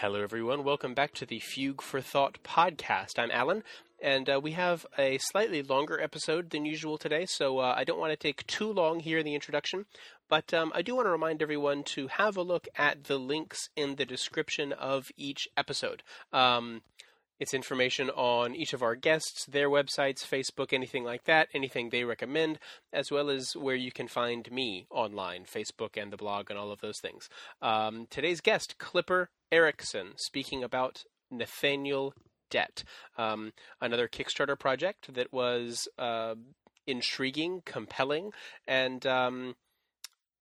Hello, everyone. Welcome back to the Fugue for Thought podcast. I'm Alan, and uh, we have a slightly longer episode than usual today, so uh, I don't want to take too long here in the introduction, but um, I do want to remind everyone to have a look at the links in the description of each episode. Um, it's information on each of our guests, their websites, Facebook, anything like that, anything they recommend, as well as where you can find me online, Facebook and the blog and all of those things. Um, today's guest, Clipper Erickson, speaking about Nathaniel Dett, um, another Kickstarter project that was uh, intriguing, compelling, and um,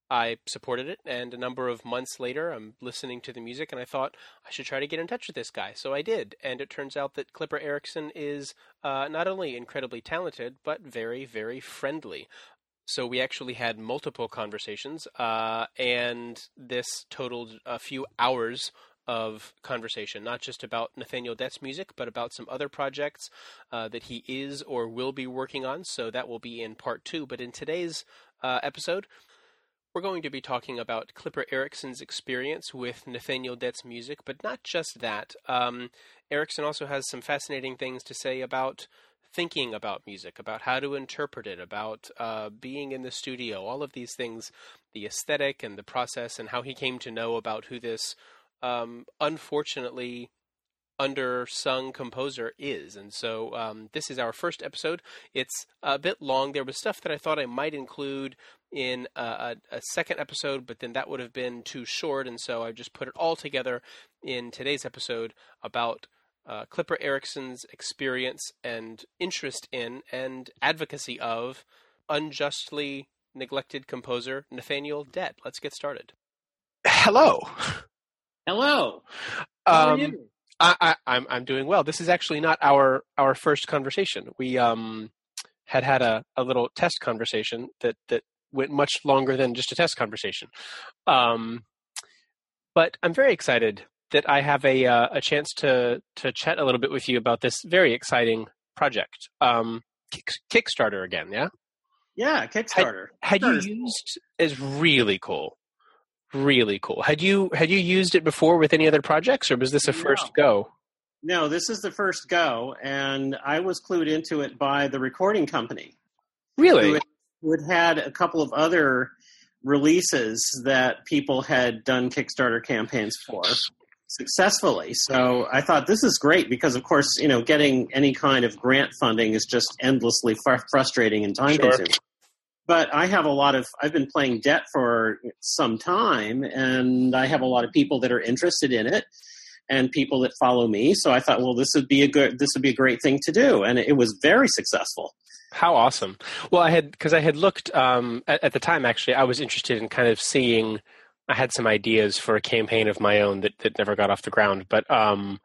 I supported it, and a number of months later, I'm listening to the music, and I thought I should try to get in touch with this guy. So I did, and it turns out that Clipper Erickson is uh, not only incredibly talented, but very, very friendly. So we actually had multiple conversations, uh, and this totaled a few hours of conversation, not just about Nathaniel Dett's music, but about some other projects uh, that he is or will be working on. So that will be in part two. But in today's uh, episode, we're going to be talking about Clipper Erickson's experience with Nathaniel Dett's music, but not just that. Um, Erickson also has some fascinating things to say about thinking about music, about how to interpret it, about uh, being in the studio, all of these things, the aesthetic and the process, and how he came to know about who this um, unfortunately undersung composer is. And so um, this is our first episode. It's a bit long. There was stuff that I thought I might include in a, a, a, second episode, but then that would have been too short. And so I just put it all together in today's episode about uh, Clipper Erickson's experience and interest in and advocacy of unjustly neglected composer Nathaniel Dett. Let's get started. Hello. Hello. How um, I, I, I'm I'm doing well. This is actually not our our first conversation. We um had had a, a little test conversation that that went much longer than just a test conversation. Um, but I'm very excited that I have a uh, a chance to to chat a little bit with you about this very exciting project. Um, Kick, Kickstarter again, yeah. Yeah, Kickstarter. Had, had you used is really cool really cool. Had you had you used it before with any other projects, or was this a first no. go? No, this is the first go, and I was clued into it by the recording company. Really, who had, had a couple of other releases that people had done Kickstarter campaigns for successfully. So I thought this is great because, of course, you know, getting any kind of grant funding is just endlessly fr- frustrating and time consuming. Sure but I have a lot of I've been playing Dett for some time, and I have a lot of people that are interested in it, and people that follow me. So I thought, well, this would be a good this would be a great thing to do, and it was very successful. How awesome! Well, I had because I had looked um, at, at the time. Actually, I was interested in kind of seeing. I had some ideas for a campaign of my own that, that never got off the ground, but um,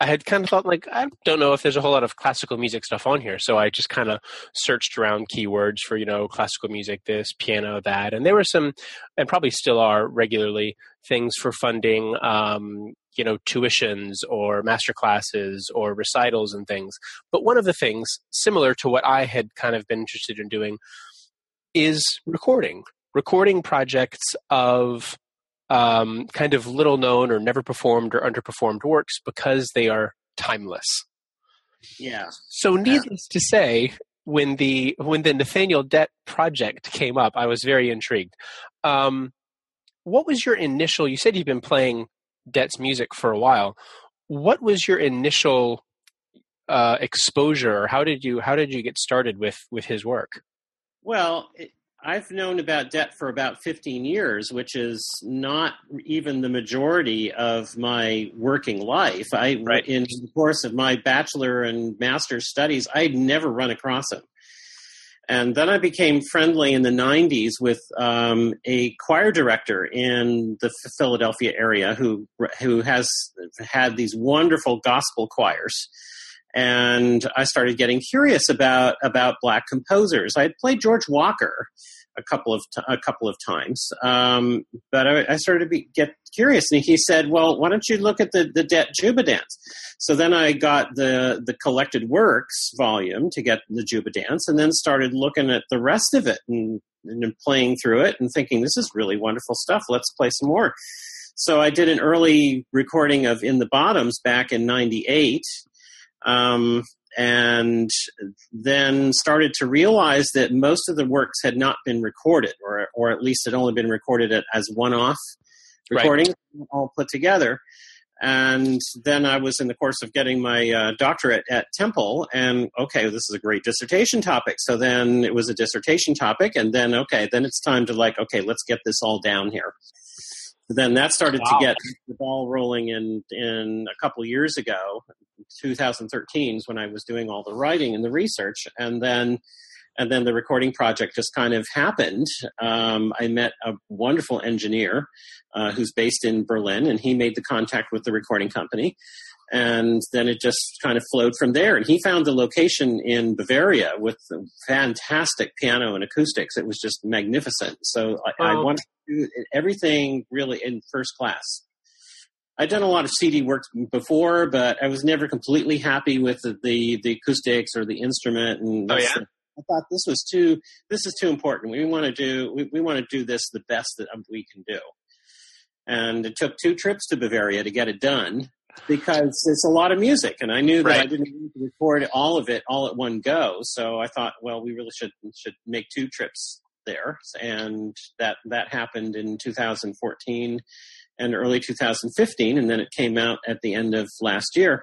I had kind of thought like I don't know if there's a whole lot of classical music stuff on here, so I just kind of searched around keywords for you know classical music, this piano, that, and there were some, and probably still are regularly things for funding, um, you know, tuitions or master classes or recitals and things. But one of the things similar to what I had kind of been interested in doing is recording, recording projects of um, kind of little known or never performed or underperformed works because they are timeless. Yeah. So, needless yeah. to say, when the when the Nathaniel Dett project came up, I was very intrigued. Um, what was your initial? You said you've been playing Dett's music for a while. What was your initial uh, exposure? How did you how did you get started with with his work? Well, it, I've known about Dett for about 15 years, which is not even the majority of my working life. I, right. in the course of my bachelor and master's studies, I'd never run across him. And then I became friendly in the 90s with um, a choir director in the Philadelphia area who who has had these wonderful gospel choirs and I started getting curious about about black composers. I had played George Walker a couple of t- a couple of times, um, but I, I, started to be, get curious, and he said, "Well, why don't you look at the the Dett Juba Dance?" So then I got the the collected works volume to get the Juba Dance, and then started looking at the rest of it and, and playing through it and thinking, "This is really wonderful stuff. Let's play some more." So I did an early recording of In the Bottoms back in '98. Um, and then started to realize that most of the works had not been recorded, or or at least had only been recorded as one-off recordings, right. all put together. And then I was in the course of getting my uh, doctorate at Temple, and okay, this is a great dissertation topic. So then it was a dissertation topic, and then okay, then it's time to like, okay, let's get this all down here. then that started wow. to get the ball rolling in in a couple years ago, 2013 is when I was doing all the writing and the research, and then and then the recording project just kind of happened. Um, I met a wonderful engineer uh, who's based in Berlin, and he made the contact with the recording company. And then it just kind of flowed from there. And he found the location in Bavaria with fantastic piano and acoustics. It was just magnificent. So I, oh. I wanted to do everything really in first class. I'd done a lot of CD work before, but I was never completely happy with the the, the acoustics or the instrument. And oh yeah. I thought this was too this is too important. We want to do we, we want to do this the best that um, we can do. And it took two trips to Bavaria to get it done because it's a lot of music, and I knew that right. I didn't need to record all of it all at one go. So I thought, well, we really should should make two trips there, and that that happened in 2014 and early 2015, and then it came out at the end of last year.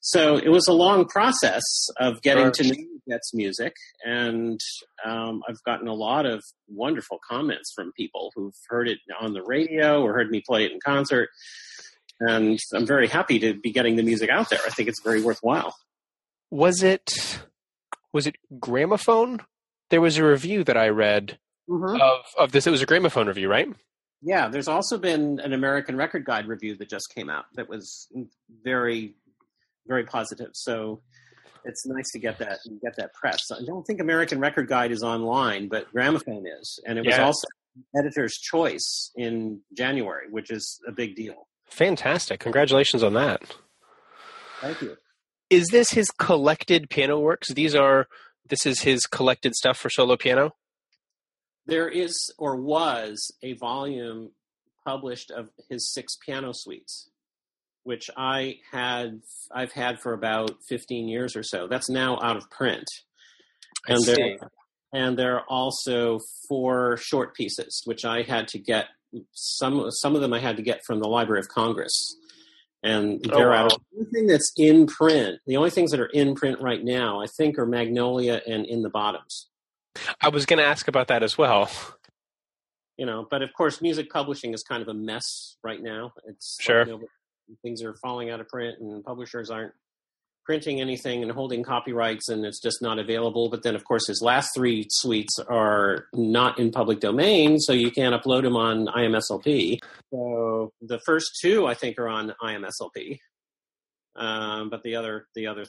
So it was a long process of getting to know Dett's music, and um, I've gotten a lot of wonderful comments from people who've heard it on the radio or heard me play it in concert, and I'm very happy to be getting the music out there. I think it's very worthwhile. Was it was it gramophone? There was a review that I read mm-hmm. of of this. It was a gramophone review, right? Yeah, there's also been an American Record Guide review that just came out that was very, very positive. So it's nice to get that get that press. I don't think American Record Guide is online, but Gramophone is, and it was yeah. also editor's choice in January, which is a big deal. Fantastic! Congratulations on that. Thank you. Is this his collected piano works? These are this is his collected stuff for solo piano there is or was a volume published of his six piano suites which i had i've had for about 15 years or so that's now out of print and there and there are also four short pieces which i had to get some some of them i had to get from the library of congress and oh, wow. out. The only thing that's in print, the only things that are in print right now, I think, are Magnolia and In the Bottoms. I was going to ask about that as well. You know, but of course, music publishing is kind of a mess right now. It's sure know, things are falling out of print, and publishers aren't printing anything and holding copyrights, and it's just not available. But then, of course, his last three suites are not in public domain, so you can't upload them on IMSLP. So the first two, I think, are on IMSLP, um, but the other the other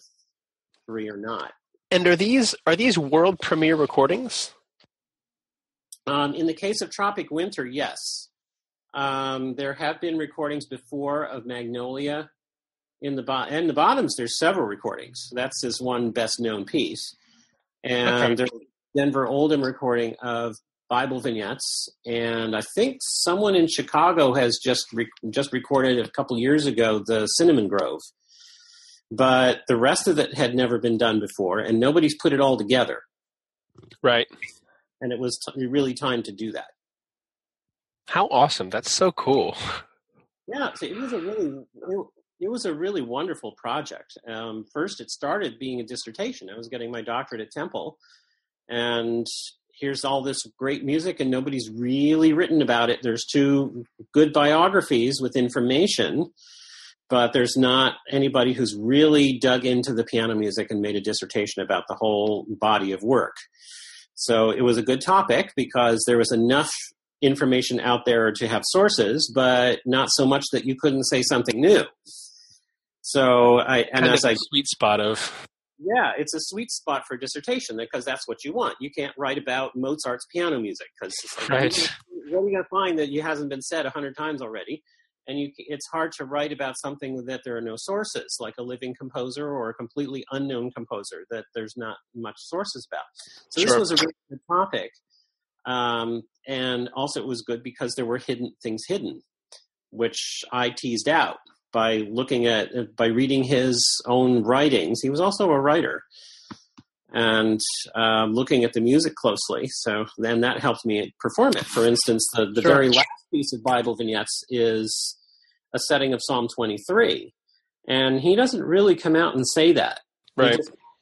three are not. And are these are these world premiere recordings? Um, in the case of Tropic Winter, yes. Um, there have been recordings before of Magnolia. In the bo- and the bottoms, there's several recordings. That's his one best known piece. And okay. there's Denver Oldham recording of Bible vignettes, and I think someone in Chicago has just re- just recorded a couple years ago the Cinnamon Grove but the rest of it had never been done before, and nobody's put it all together. Right. And it was t- really time to do that. How awesome! That's so cool. Yeah, so it was a really it, it was a really wonderful project. Um, first, it started being a dissertation. I was getting my doctorate at Temple, and here's all this great music, and nobody's really written about it. There's two good biographies with information, but there's not anybody who's really dug into the piano music and made a dissertation about the whole body of work. So it was a good topic because there was enough information out there to have sources, but not so much that you couldn't say something new. So I and kind as I sweet spot of yeah, it's a sweet spot for dissertation because that's what you want. You can't write about Mozart's piano music because like, right. what are you going to find that you hasn't been said a hundred times already? And you, it's hard to write about something that there are no sources, like a living composer or a completely unknown composer that there's not much sources about. So sure. this was a really good topic, um, and also it was good because there were hidden things hidden. which I teased out by looking at by reading his own writings. He was also a writer, and uh, looking at the music closely. So then that helped me perform it. For instance, the the sure. very last piece of Bible vignettes is a setting of Psalm 23, and he doesn't really come out and say that. Right.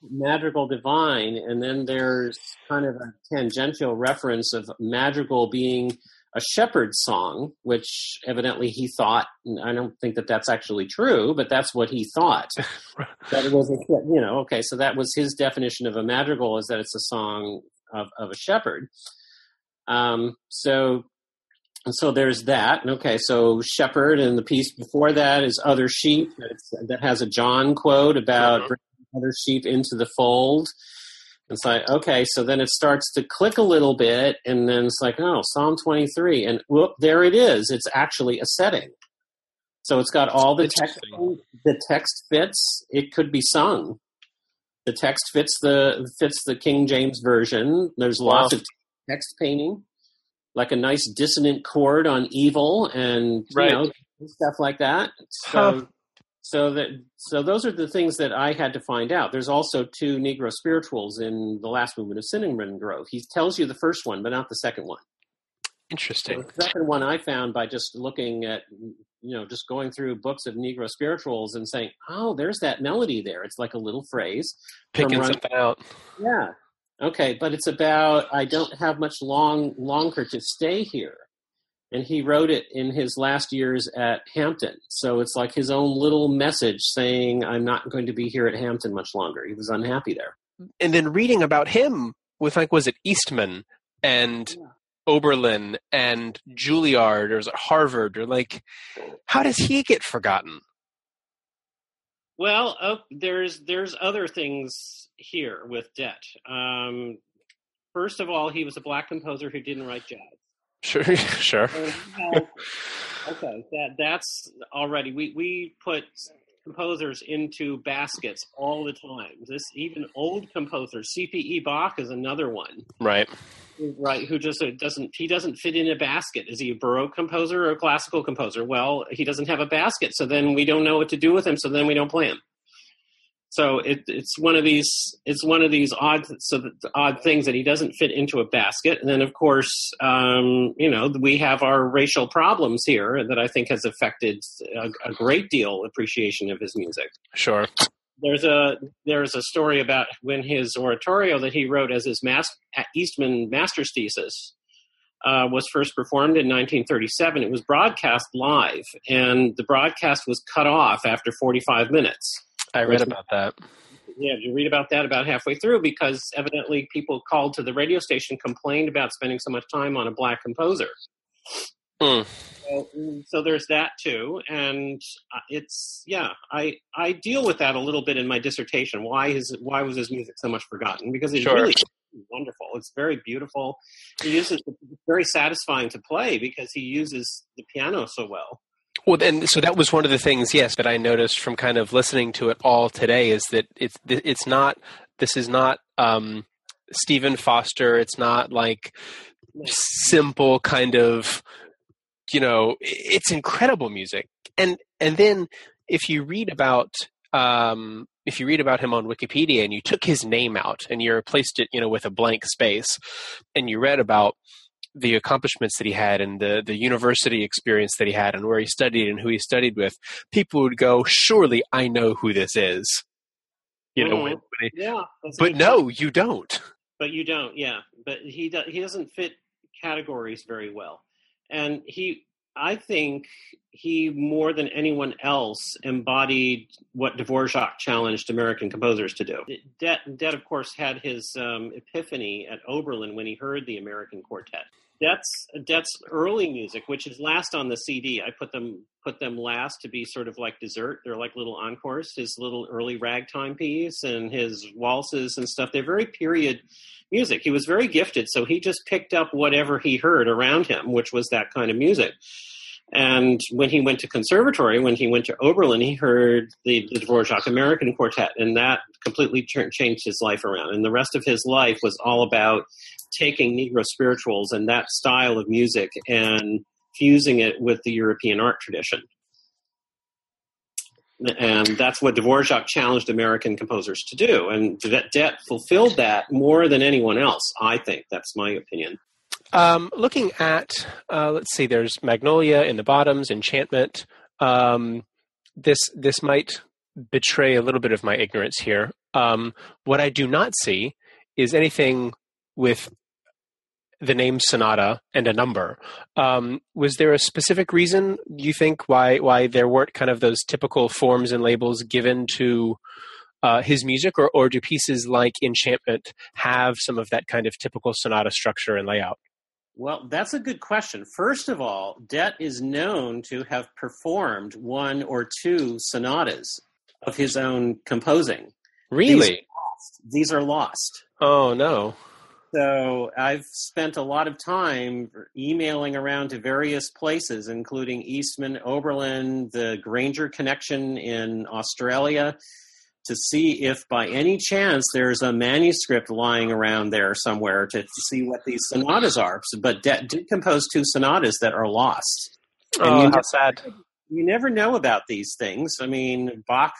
Madrigal divine, and then there's kind of a tangential reference of madrigal being a shepherd song, which evidently he thought. I don't think that that's actually true, but that's what he thought. that it was, a, you know, okay. So that was his definition of a madrigal is that it's a song of, of a shepherd. Um, so, so there's that. Okay, so shepherd, and the piece before that is other sheep. that has a John quote about uh-huh. bringing other sheep into the fold. It's like, okay, so then it starts to click a little bit, and then it's like, oh, Psalm 23. And whoop, there it is. It's actually a setting. So it's got all the text. The text fits. It could be sung. The text fits the fits the King James version. There's lots wow. of text painting, like a nice dissonant chord on evil, and right. you know stuff like that. So huh. So that so those are the things that I had to find out. There's also two Negro spirituals in the last movement of Cinnamon Grove. He tells you the first one, but not the second one. Interesting. So the second one I found by just looking at you know just going through books of Negro spirituals and saying, oh, there's that melody there. It's like a little phrase. Picking something out. Yeah. Okay, but it's about I don't have much long longer to stay here and he wrote it in his last years at Hampton. So it's like his own little message saying, I'm not going to be here at Hampton much longer. He was unhappy there. And then reading about him with, like, was it Eastman and yeah. Oberlin and Juilliard or is it Harvard or like, how does he get forgotten? Well, oh, there's there's other things here with Dett. Um, first of all, he was a black composer who didn't write jazz. Sure, sure. okay, that that's already we we put composers into baskets all the time. This even old composers, CPE Bach is another one. Right. Right, who just uh, doesn't he doesn't fit in a basket. Is he a baroque composer or a classical composer? Well, he doesn't have a basket, so then we don't know what to do with him, so then we don't play him. So it, it's one of these it's one of these odd so odd things that he doesn't fit into a basket. And then of course, um, you know, we have our racial problems here that I think has affected a, a great deal appreciation of his music. Sure. There's a there's a story about when his oratorio that he wrote as his mas- Eastman master's thesis uh, was first performed in 1937. It was broadcast live, and the broadcast was cut off after 45 minutes. I read about that. Yeah, you read about that about halfway through because evidently people called to the radio station complained about spending so much time on a black composer. Mm. So, so, there's that too, and uh, it's yeah, I I deal with that a little bit in my dissertation. Why is why was his music so much forgotten? Because it's sure. really wonderful. It's very beautiful. He uses it's very satisfying to play because he uses the piano so well. Well, and so that was one of the things, yes, that I noticed from kind of listening to it all today is that it's it's not this is not um, Stephen Foster. It's not like simple kind of you know. It's incredible music, and and then if you read about um, if you read about him on Wikipedia and you took his name out and you replaced it, you know, with a blank space, and you read about the accomplishments that he had and the the university experience that he had and where he studied and who he studied with, people would go, "Surely I know who this is." You know, mm-hmm. when, when he, yeah. But no, you don't. But you don't. Yeah, but he do, he doesn't fit categories very well, and he. I think he more than anyone else embodied what Dvorak challenged American composers to do. Dett, Dett of course, had his um, epiphany at Oberlin when he heard the American Quartet. Dett's Dett's early music, which is last on the CD. I put them put them last to be sort of like dessert. They're like little encores. His little early ragtime piece and his waltzes and stuff. They're very period music. He was very gifted, so he just picked up whatever he heard around him, which was that kind of music. And when he went to conservatory, when he went to Oberlin, he heard the, the Dvorak American Quartet, and that completely changed his life around. And the rest of his life was all about taking Negro spirituals and that style of music and fusing it with the European art tradition. And that's what Dvorak challenged American composers to do. And Dett fulfilled that more than anyone else, I think. That's my opinion. Um, looking at, uh, let's see, there's Magnolia in the bottoms, Enchantment. Um, this this might betray a little bit of my ignorance here. Um, what I do not see is anything with the name sonata and a number. Um, was there a specific reason you think why why there weren't kind of those typical forms and labels given to uh, his music, or or do pieces like Enchantment have some of that kind of typical sonata structure and layout? Well, that's a good question. First of all, Dett is known to have performed one or two sonatas of his own composing. Really? These are lost. These are lost. Oh no. So I've spent a lot of time emailing around to various places, including Eastman, Oberlin, the Grainger Connection in Australia, to see if by any chance there's a manuscript lying around there somewhere to, to see what these sonatas are. But De- did compose two sonatas that are lost. And oh, how sad. You never know about these things. I mean, Bach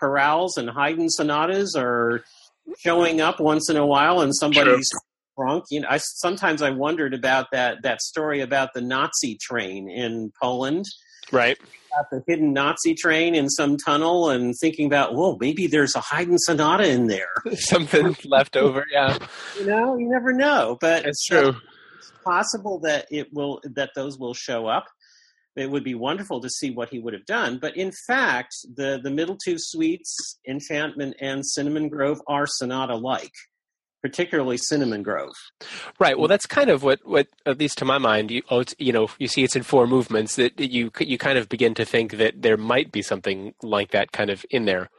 chorales and Haydn sonatas are showing up once in a while and somebody's drunk. You know, I sometimes I wondered about that that story about the Nazi train in Poland. Right. About the hidden Nazi train in some tunnel and thinking about, well, maybe there's a Haydn sonata in there. Something left over, yeah. You know, you never know. But it's true. It's possible that it will that those will show up it would be wonderful to see what he would have done. But in fact, the, the middle two suites, Enchantment and Cinnamon Grove, are sonata like, particularly Cinnamon Grove. Right. Well, mm. that's kind of what, what at least to my mind, you, oh, you know, you see it's in four movements that you you kind of begin to think that there might be something like that kind of in there.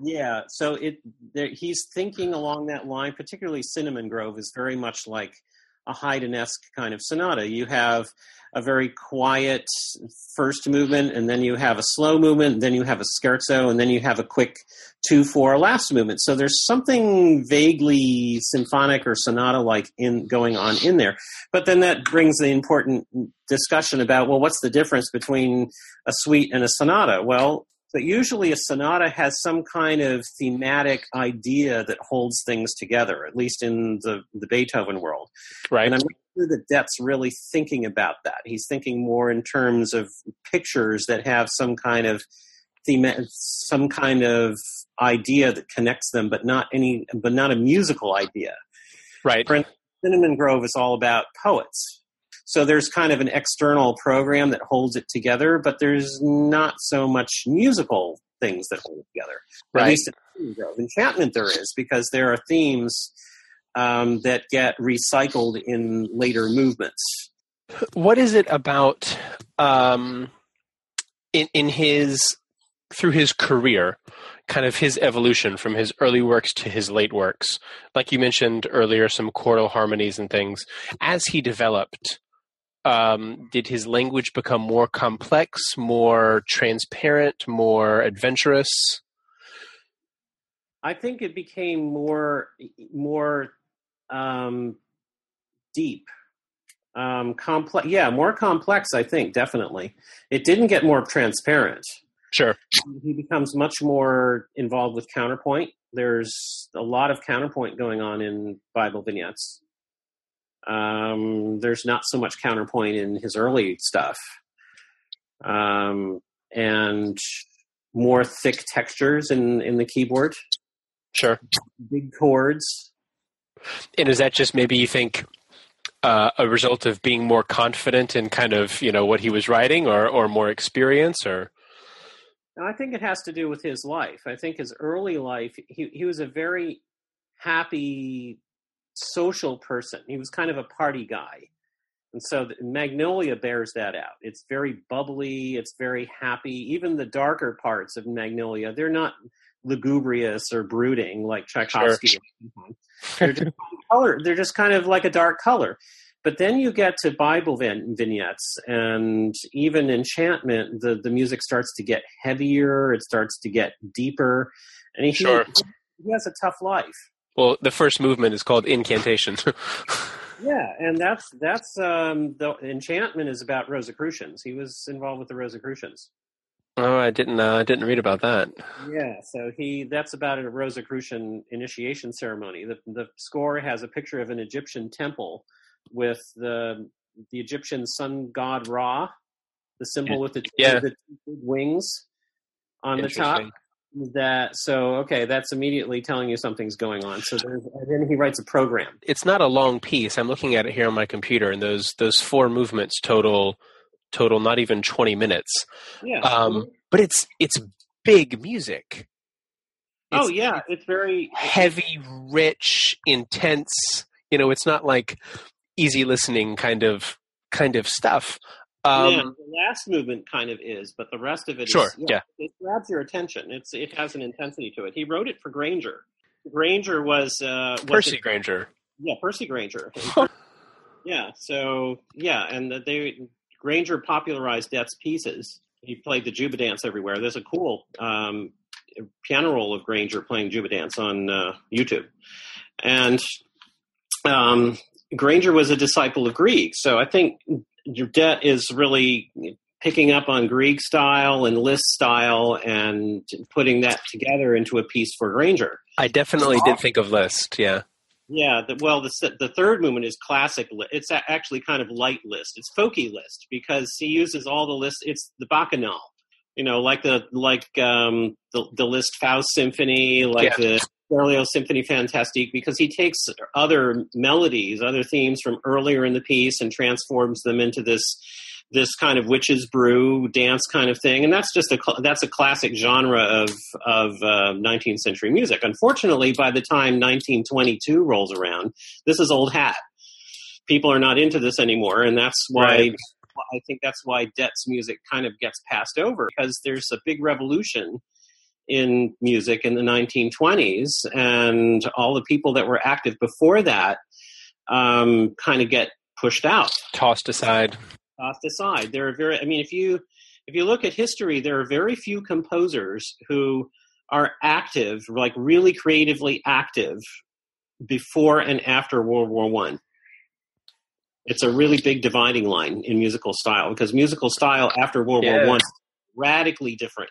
Yeah. So it there, he's thinking along that line. Particularly Cinnamon Grove is very much like a Haydn-esque kind of sonata. You have a very quiet first movement, and then you have a slow movement, then you have a scherzo, and then you have a quick two four last movement. So there's something vaguely symphonic or sonata like in going on in there. But then that brings the important discussion about well, what's the difference between a suite and a sonata? Well, but usually a sonata has some kind of thematic idea that holds things together, at least in the, the Beethoven world. Right. And I'm not sure that Dett's really thinking about that. He's thinking more in terms of pictures that have some kind of theme, some kind of idea that connects them, but not any, but not a musical idea. Right. For Cinnamon Grove is all about poets so there's kind of an external program that holds it together, but there's not so much musical things that hold it together. Right. At least in Grove. Enchantment there is, because there are themes um, that get recycled in later movements. What is it about um, in in his through his career, kind of his evolution from his early works to his late works? Like you mentioned earlier, some chordal harmonies and things. As he developed, um, did his language become more complex, more transparent, more adventurous? I think it became more more um, deep, um, complex. Yeah, more complex. I think definitely. It didn't get more transparent. Sure. He becomes much more involved with counterpoint. There's a lot of counterpoint going on in Bible vignettes. Um, there's not so much counterpoint in his early stuff, um, and more thick textures in in the keyboard. Sure, big chords. And is that just maybe you think uh, a result of being more confident in kind of you know what he was writing, or or more experience, or? I think it has to do with his life. I think his early life, he he was a very happy social person. He was kind of a party guy. And so Magnolia bears that out. It's very bubbly, it's very happy. Even the darker parts of Magnolia, they're not lugubrious or brooding like Tchaikovsky. Sure. Mm-hmm. They're just color. They're just kind of like a dark color. But then you get to Bible vignettes and even enchantment, the, the music starts to get heavier, it starts to get deeper. And he, sure. he has a tough life. Well, the first movement is called incantation. Yeah, and that's that's um, the enchantment is about Rosicrucians. He was involved with the Rosicrucians. Oh, I didn't. Uh, I didn't read about that. Yeah, so he that's about a Rosicrucian initiation ceremony. The the score has a picture of an Egyptian temple with the the Egyptian sun god Ra, the symbol with the, yeah. the wings on the top. That so okay, that's immediately telling you something's going on. So then he writes a program. It's not a long piece. I'm looking at it here on my computer, and those those four movements total total not even 20 minutes. Yeah. Um, but it's it's big music. Oh, it's, oh yeah, it's very heavy, rich, intense. You know, it's not like easy listening kind of kind of stuff. Um, yeah, the last movement kind of is, but the rest of it sure, is, yeah, yeah, it grabs your attention. It's it has an intensity to it. He wrote it for Grainger. Grainger was, uh, was Percy it, Grainger. Yeah, Percy Grainger. yeah, so yeah, and they Grainger popularized Dett's pieces. He played the Juba dance everywhere. There's a cool um, piano roll of Grainger playing Juba dance on uh, YouTube, and um, Grainger was a disciple of Grieg. So I think Dett is really picking up on Grieg style and Liszt style and putting that together into a piece for Grainger. I definitely did think of Liszt. Yeah. Yeah, the, well, the the third movement is classic. It's actually kind of light Liszt. It's folky Liszt because he uses all the Liszt. It's the bacchanal, you know, like the like um, the the Liszt Faust Symphony, like yeah. the Berlioz Symphony Fantastique, because he takes other melodies, other themes from earlier in the piece, and transforms them into this this kind of witch's brew dance kind of thing, and that's just a that's a classic genre of of uh, 19th century music. Unfortunately, by the time 1922 rolls around, this is old hat. People are not into this anymore, and that's why right. I think that's why Dett's music kind of gets passed over because there's a big revolution in music in the 1920s, and all the people that were active before that um, kind of get pushed out, tossed aside tossed aside. There are very, I mean, if you if you look at history, there are very few composers who are active, like really creatively active, before and after World War One. It's a really big dividing line in musical style because musical style after World yeah. War One radically different.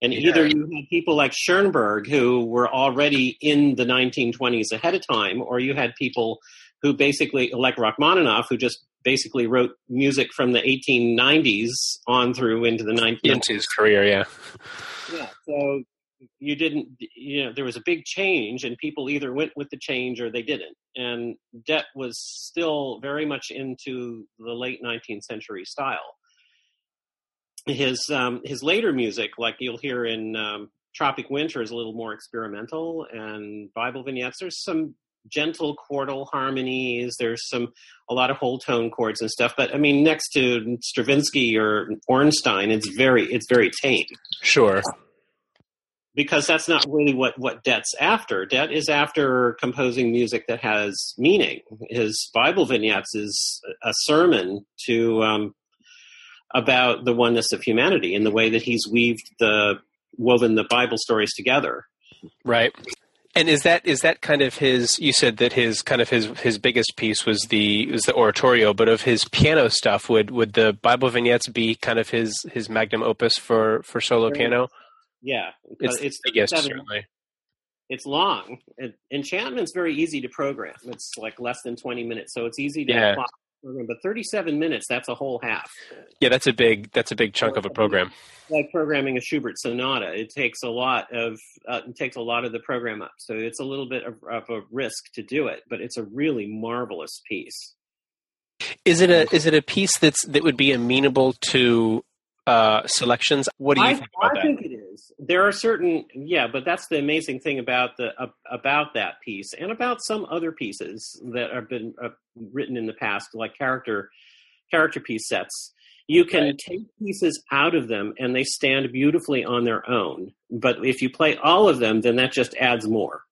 And yeah. either you had people like Schoenberg who were already in the 1920s ahead of time, or you had people who basically, like Rachmaninoff, who just basically wrote music from the 1890s on through into the 1990s. Into his career, yeah. Yeah, so you didn't, you know, there was a big change, and people either went with the change or they didn't. And Dett was still very much into the late 19th century style. His um, his later music, like you'll hear in um, Tropic Winter, is a little more experimental, and Bible vignettes. There's some gentle chordal harmonies. There's some a lot of whole tone chords and stuff. But I mean, next to Stravinsky or Ornstein, it's very it's very tame. Sure. Because that's not really what what Dett's after. Dett is after composing music that has meaning. His Bible vignettes is a sermon to um, about the oneness of humanity in the way that he's weaved the woven the Bible stories together. Right. And is that is that kind of his? You said that his kind of his his biggest piece was the was the oratorio, but of his piano stuff, would would the Bible vignettes be kind of his his magnum opus for for solo piano? Yeah, it's, it's biggest seven, certainly. It's long. Enchantment's very easy to program. It's like less than twenty minutes, so it's easy to yeah program, but 37 minutes, that's a whole half. Yeah, that's a big that's a big chunk of a program. Like programming a Schubert sonata, it takes a lot of uh, it takes a lot of the program up. So it's a little bit of, of a risk to do it, but it's a really marvelous piece. Is it a is it a piece that's that would be amenable to uh, selections? What do you I, think about I that? think it is. There are certain, yeah, but that's the amazing thing about the uh, about that piece and about some other pieces that have been uh, written in the past, like character character piece sets. You can right. take pieces out of them and they stand beautifully on their own. But if you play all of them, then that just adds more.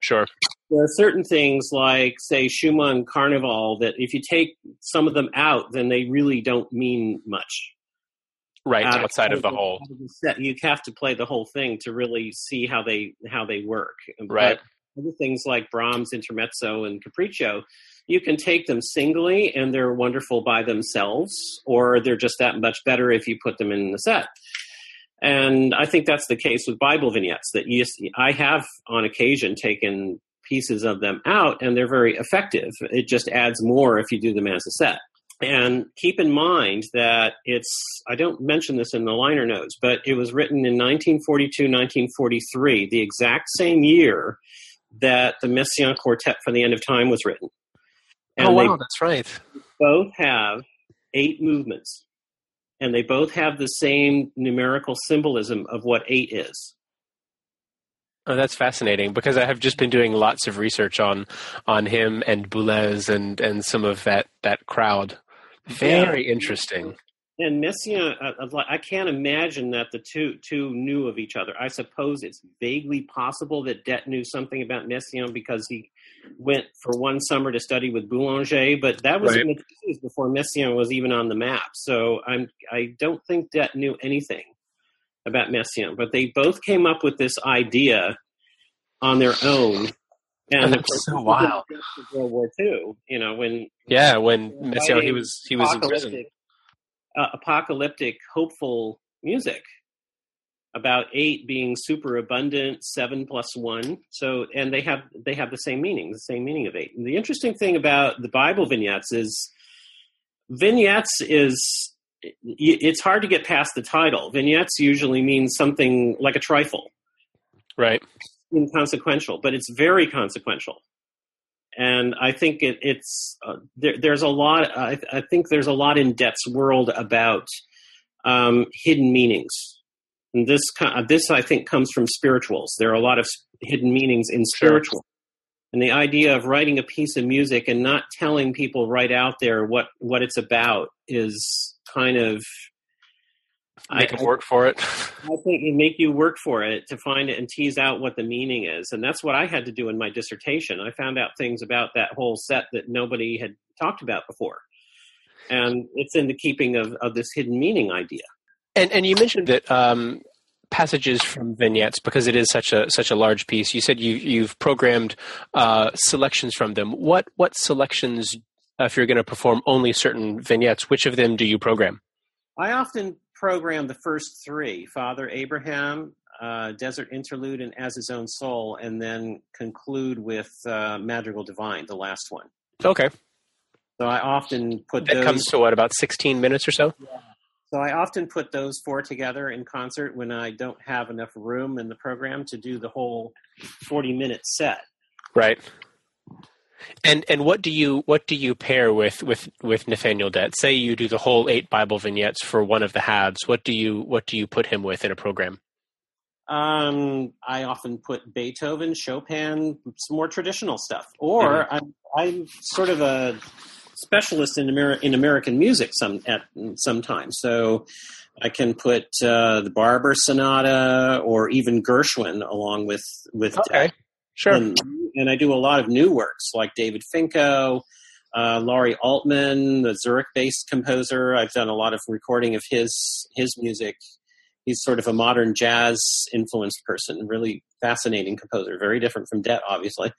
Sure. There are certain things like, say, Schumann Carnival that if you take some of them out, then they really don't mean much right uh, outside of the whole set. You have to play the whole thing to really see how they how they work. Right. But other things like Brahms intermezzo and capriccio, You can take them singly and they're wonderful by themselves, or they're just that much better if you put them in the set. And I think that's the case with Bible vignettes. That yes, I have on occasion taken pieces of them out, and they're very effective. It just adds more if you do them as a set. And keep in mind that it's, I don't mention this in the liner notes, but it was written in 1942, 1943, the exact same year that the Messiaen Quartet for the End of Time was written. And oh, wow, that's right. Both have eight movements, and they both have the same numerical symbolism of what eight is. Oh, that's fascinating because I have just been doing lots of research on on him and Boulez and and some of that that crowd. Very yeah. interesting. And Messiaen, I can't imagine that the two two knew of each other. I suppose it's vaguely possible that Dett knew something about Messiaen because he went for one summer to study with Boulanger, but that was right. in the before Messiaen was even on the map. So I'm I don't think Dett knew anything about Messiaen, but they both came up with this idea on their own and of course, so wild. World War II, you know, when yeah, when Messiaen he was he was in prison. Uh, apocalyptic, hopeful music about eight being super abundant, seven plus one. So, and they have they have the same meaning, the same meaning of eight. And the interesting thing about the Bible vignettes is vignettes is it's hard to get past the title. Vignettes usually means something like a trifle, right? Inconsequential, but it's very consequential. And I think it, it's uh, there, there's a lot. I, I, think there's a lot in Dett's world about um, hidden meanings. And this this I think comes from spirituals. There are a lot of hidden meanings in spiritual. Sure. And the idea of writing a piece of music and not telling people right out there what what it's about is kind of make them work for it. I think you make you work for it to find it and tease out what the meaning is, and that's what I had to do in my dissertation. I found out things about that whole set that nobody had talked about before, and it's in the keeping of, of this hidden meaning idea. And and you mentioned that um, passages from vignettes because it is such a such a large piece. You said you you've programmed uh, selections from them. What what selections, uh, if you're going to perform only certain vignettes, which of them do you program? I often program the first three Father Abraham, uh, Desert Interlude, and As His Own Soul, and then conclude with uh, Madrigal Divine, the last one. Okay. So I often put that those, comes to what about sixteen minutes or so. Yeah. So I often put those four together in concert when I don't have enough room in the program to do the whole forty minute set. Right. And and what do you what do you pair with with with Nathaniel Dett? Say you do the whole eight Bible vignettes for one of the halves. What do you what do you put him with in a program? Um, I often put Beethoven, Chopin, some more traditional stuff, or mm-hmm. I'm, I'm sort of a specialist in Amer- in American music some at sometimes. So I can put uh, the Barber Sonata or even Gershwin along with with okay. Sure. And, and, I do a lot of new works like David Finko, uh, Laurie Altman, the Zurich-based composer. I've done a lot of recording of his his music. He's sort of a modern jazz influenced person, really fascinating composer, very different from Dett, obviously.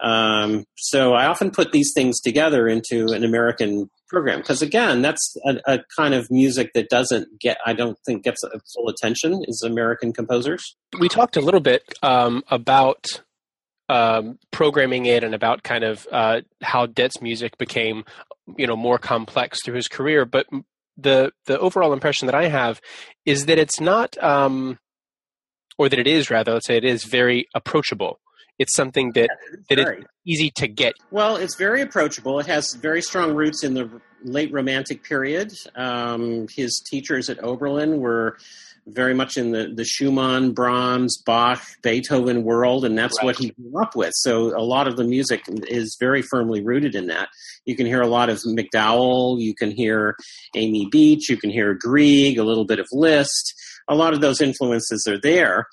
Um, so I often put these things together into an American program because, again, that's a, a, kind of music that doesn't get, I don't think, gets full attention is American composers. We talked a little bit um, about um, programming it and about kind of uh, how Dett's music became, you know, more complex through his career. But the the overall impression that I have is that it's not, um, or that it is rather, let's say it is very approachable. It's something that that it's easy to get. Well, it's very approachable. It has very strong roots in the late Romantic period. Um, his teachers at Oberlin were very much in the, the Schumann, Brahms, Bach, Beethoven world, and that's right. what he grew up with. So a lot of the music is very firmly rooted in that. You can hear a lot of MacDowell, you can hear Amy Beach, you can hear Grieg, a little bit of Liszt. A lot of those influences are there.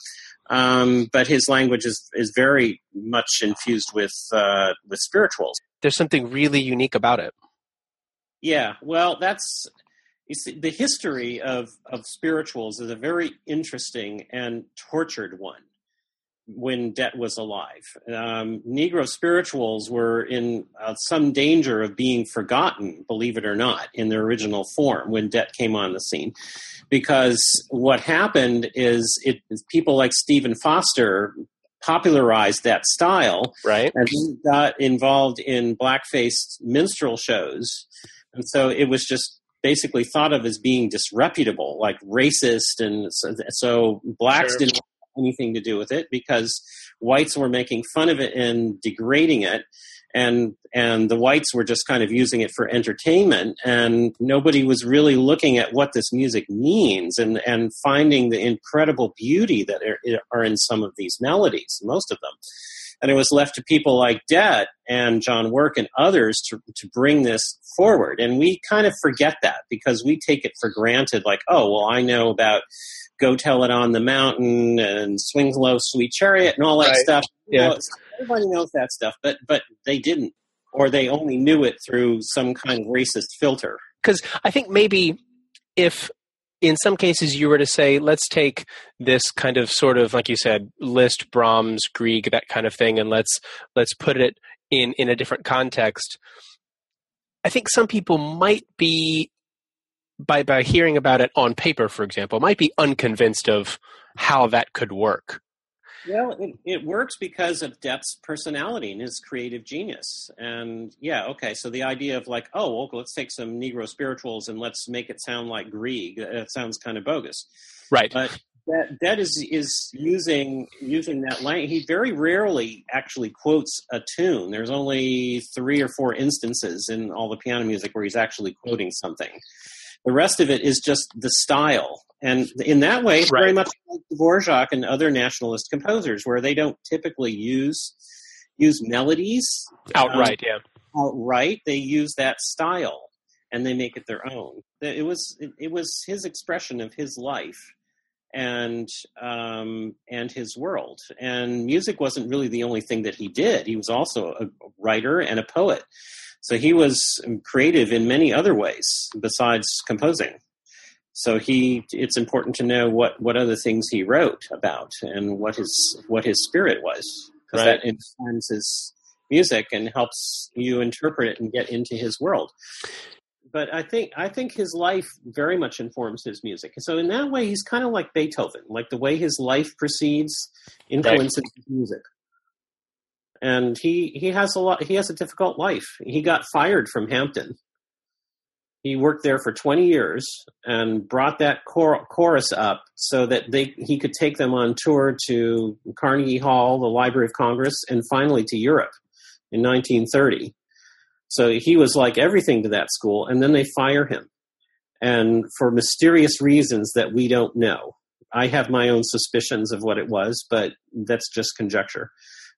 Um, but his language is, is very much infused with uh, with spirituals. There's something really unique about it. Yeah, well, that's the history of, of spirituals is a very interesting and tortured one. when Dett was alive. Um, Negro spirituals were in uh, some danger of being forgotten, believe it or not, in their original form when Dett came on the scene. Because what happened is it people like Stephen Foster popularized that style, right? And got involved in blackface minstrel shows, and so it was just basically thought of as being disreputable, like racist, and so, so blacks sure. didn't have anything to do with it because whites were making fun of it and degrading it and and the whites were just kind of using it for entertainment and nobody was really looking at what this music means and and finding the incredible beauty that are, are in some of these melodies most of them and it was left to people like Dett and John Work and others to, to bring this forward. And we kind of forget that because we take it for granted, like, oh, well, I know about Go Tell It on the Mountain and Swing Low, Sweet Chariot and all that right. stuff. Yeah. Well, everybody knows that stuff, but but they didn't, or they only knew it through some kind of racist filter. Because I think maybe if in some cases you were to say, let's take this kind of sort of like you said, Liszt Brahms, Grieg, that kind of thing, and let's let's put it in in a different context. I think some people might be by by hearing about it on paper, for example, might be unconvinced of how that could work. Well, it, it works because of Dett's personality and his creative genius. And yeah, okay, so the idea of like, oh, well, let's take some Negro spirituals and let's make it sound like Grieg. Uh, that sounds kind of bogus, right? But that that is is using using that language. He very rarely actually quotes a tune. There's only three or four instances in all the piano music where he's actually quoting something. The rest of it is just the style. And in that way, it's right. very much like Dvorak and other nationalist composers, where they don't typically use use melodies outright. Um, yeah, outright. They use that style and they make it their own. It was it, it was his expression of his life and um, and his world. And music wasn't really the only thing that he did. He was also a writer and a poet. So he was creative in many other ways besides composing. So he, it's important to know what, what other things he wrote about and what his what his spirit was, because right. that informs his music and helps you interpret it and get into his world. But I think I think his life very much informs his music. So in that way, he's kind of like Beethoven. Like the way his life proceeds influences right. his music and he he has a lot he has a difficult life he got fired from hampton he worked there for 20 years and brought that chor- chorus up so that they he could take them on tour to carnegie hall the library of congress and finally to europe in 1930 so he was like everything to that school and then they fire him and for mysterious reasons that we don't know i have my own suspicions of what it was but that's just conjecture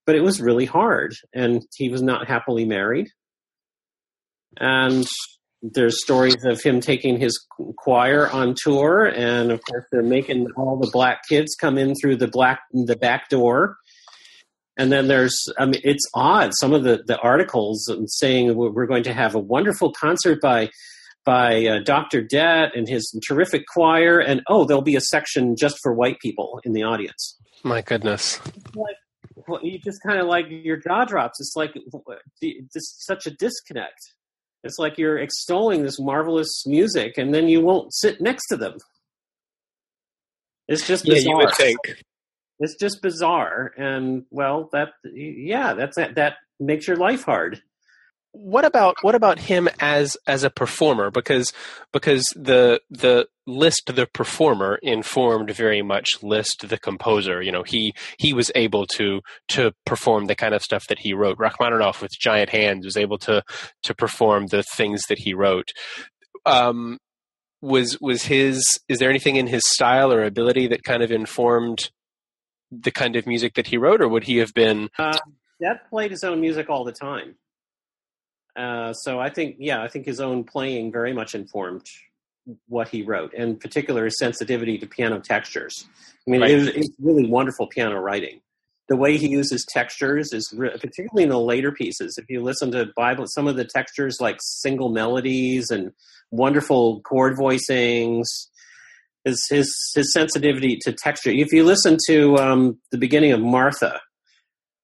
but it was really hard. And he was not happily married. And there's stories of him taking his choir on tour, and of course they're making all the black kids come in through the black the back door. And then there's, I mean, it's odd. Some of the, the articles saying we're going to have a wonderful concert by by uh, Dr. Dett and his terrific choir, and oh, there'll be a section just for white people in the audience. My goodness! Like, well, you just kind of like your jaw drops. It's like just such a disconnect. It's like you're extolling this marvelous music, and then you won't sit next to them. It's just bizarre. Yeah, you would think. It's just bizarre, and well, that yeah, that's that, that makes your life hard. What about what about him as as a performer? Because because the the Liszt the performer informed very much Liszt the composer. You know he he was able to to perform the kind of stuff that he wrote. Rachmaninoff with giant hands was able to to perform the things that he wrote. Um was was his is there anything in his style or ability that kind of informed the kind of music that he wrote or would he have been uh, that played his own music all the time uh, so I think, yeah, I think his own playing very much informed what he wrote, and particular his sensitivity to piano textures. I mean, right. it was, it's really wonderful piano writing. The way he uses textures is re- particularly in the later pieces. If you listen to Bible, some of the textures like single melodies and wonderful chord voicings, his his his sensitivity to texture. If you listen to um, the beginning of Martha,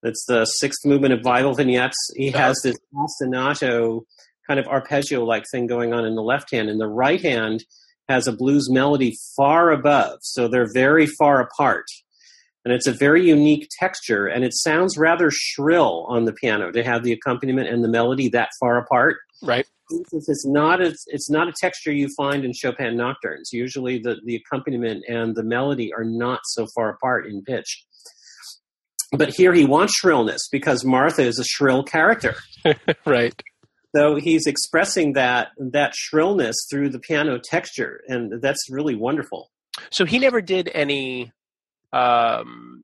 that's the sixth movement of Bible vignettes. He has this ostinato kind of arpeggio like thing going on in the left hand, and the right hand has a blues melody far above, so they're very far apart. And it's a very unique texture, and it sounds rather shrill on the piano to have the accompaniment and the melody that far apart. Right. It's not a, it's not a texture you find in Chopin nocturnes. Usually, the, the accompaniment and the melody are not so far apart in pitch. But here he wants shrillness because Martha is a shrill character. right. So he's expressing that that shrillness through the piano texture, and that's really wonderful. So he never did any um,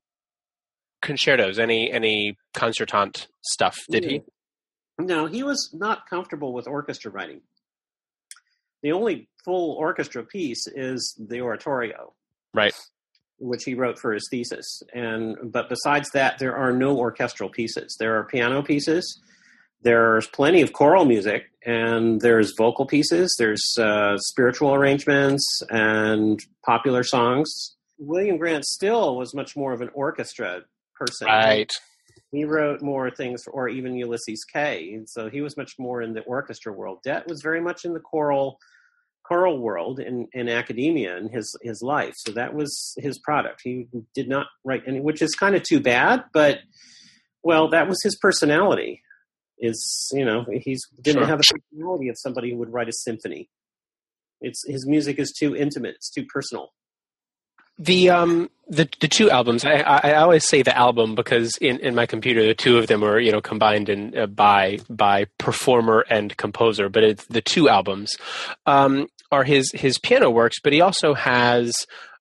concertos, any any concertant stuff, did he? No, he was not comfortable with orchestra writing. The only full orchestra piece is the oratorio, right? Which he wrote for his thesis, and but besides that, there are no orchestral pieces. There are piano pieces there's plenty of choral music and there's vocal pieces there's uh, spiritual arrangements and popular songs william grant still was much more of an orchestra person right he wrote more things for, or even ulysses kay and so he was much more in the orchestra world dett was very much in the choral choral world in, in academia in his his life so that was his product he did not write any which is kind of too bad but well that was his personality is you know he's didn't sure. have the personality of somebody who would write a symphony. It's his music is too intimate. It's too personal. The um the the two albums I, I always say the album because in, in my computer the two of them are you know combined in uh, by by performer and composer but it's the two albums um, are his his piano works but he also has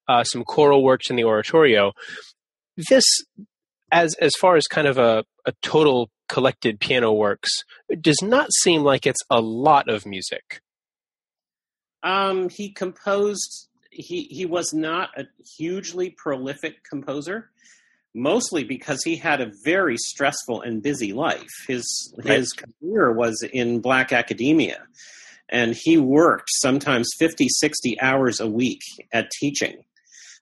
uh, some choral works in the oratorio this as as far as kind of a, a total collected piano works does not seem like it's a lot of music. Um, he composed. He he was not a hugely prolific composer, mostly because he had a very stressful and busy life. His right. his career was in black academia, and he worked sometimes 50, 60 hours a week at teaching.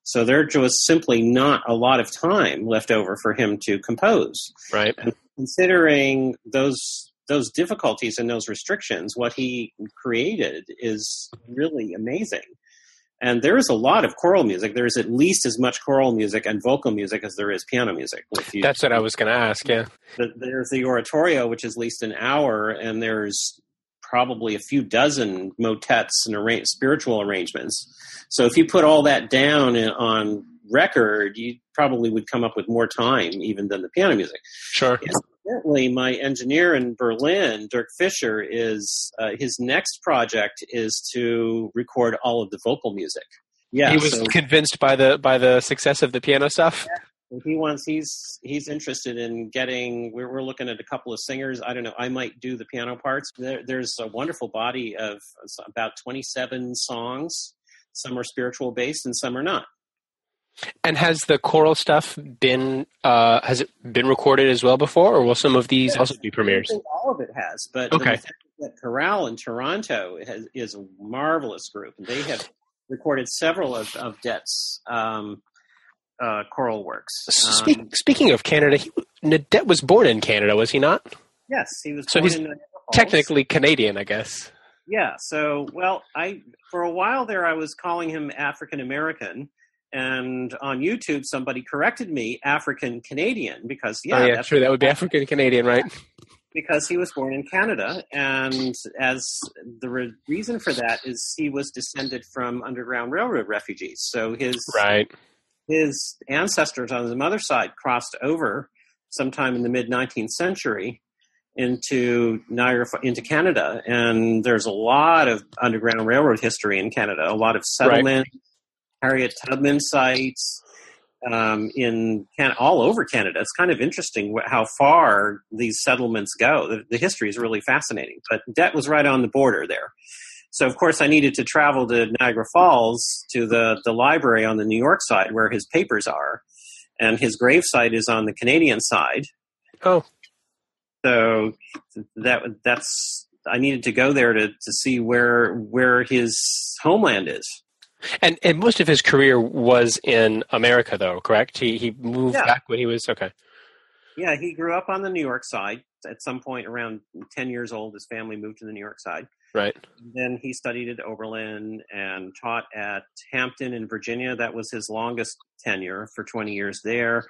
So there was simply not a lot of time left over for him to compose. Right. And considering those those difficulties and those restrictions, what he created is really amazing. And there is a lot of choral music. There is at least as much choral music and vocal music as there is piano music. You, That's what I was going to ask. Yeah. There's the oratorio, which is at least an hour, and there's probably a few dozen motets and arra- spiritual arrangements. So if you put all that down on record, you probably would come up with more time even than the piano music. Sure. Incidentally, my engineer in Berlin, Dirk Fischer, is uh, his next project is to record all of the vocal music. Yeah, he was so, convinced by the by the success of the piano stuff. Yeah, he wants he's he's interested in getting. We're, we're looking at a couple of singers. I don't know. I might do the piano parts. There, there's a wonderful body of about 27 songs. Some are spiritual based and some are not. And has the choral stuff been uh, has it been recorded as well before, or will some of these yes, also be premieres? all of it has, but okay. Dett Chorale in Toronto has, is a marvelous group, and they have recorded several of, of Dett's um, uh, choral works. Speak, um, speaking of Canada, he, Dett was born in Canada, was he not? Yes, he was. So he's technically Canadian, I guess. Yeah. So, well, I for a while there, I was calling him African American and on YouTube, somebody corrected me, African Canadian, because yeah, oh, yeah, true, that would be African Canadian, right? Because he was born in Canada, and as the re- reason for that is he was descended from Underground Railroad refugees. So his right his ancestors on his mother's side crossed over sometime in the mid 19th century into Niagara into Canada, and there's a lot of Underground Railroad history in Canada. A lot of settlement. Right Harriet Tubman sites um, in Can- all over Canada. It's kind of interesting wh- how far these settlements go. The, the, history is really fascinating. But Dett was right on the border there. So, of course, I needed to travel to Niagara Falls to the, the library on the New York side where his papers are. And his gravesite is on the Canadian side. Oh. So that that's I needed to go there to, to see where where his homeland is. And and most of his career was in America, though, correct? He he moved yeah. back when he was okay. Yeah, he grew up on the New York side. At some point, around ten years old, his family moved to the New York side. Right. Then he studied at Oberlin and taught at Hampton in Virginia. That was his longest tenure for 20 years there,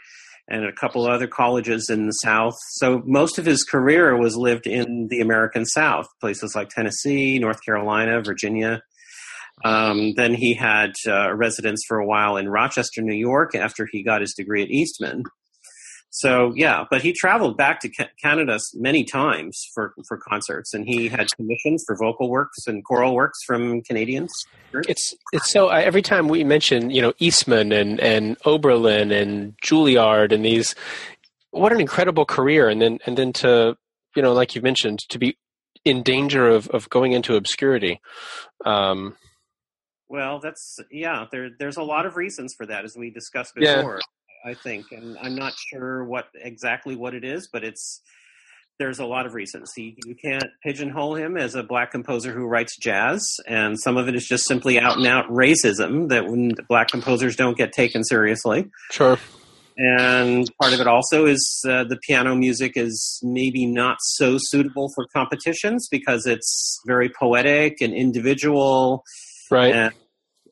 and a couple other colleges in the South. So most of his career was lived in the American South, places like Tennessee, North Carolina, Virginia. Um, then he had uh, a residence for a while in Rochester, New York, after he got his degree at Eastman. So yeah, but he traveled back to Canada many times for for concerts, and he had commissions for vocal works and choral works from Canadians. It's it's so every time we mention you know Eastman and and Oberlin and Juilliard and these, what an incredible career, and then and then to you know like you mentioned to be in danger of of going into obscurity. Um, well, that's yeah. There, there's a lot of reasons for that, as we discussed before. Yeah. I think, and I'm not sure what exactly what it is, but it's there's a lot of reasons. He, you can't pigeonhole him as a black composer who writes jazz, and some of it is just simply out and out racism that when black composers don't get taken seriously. Sure. And part of it also is uh, the piano music is maybe not so suitable for competitions because it's very poetic and individual right. and,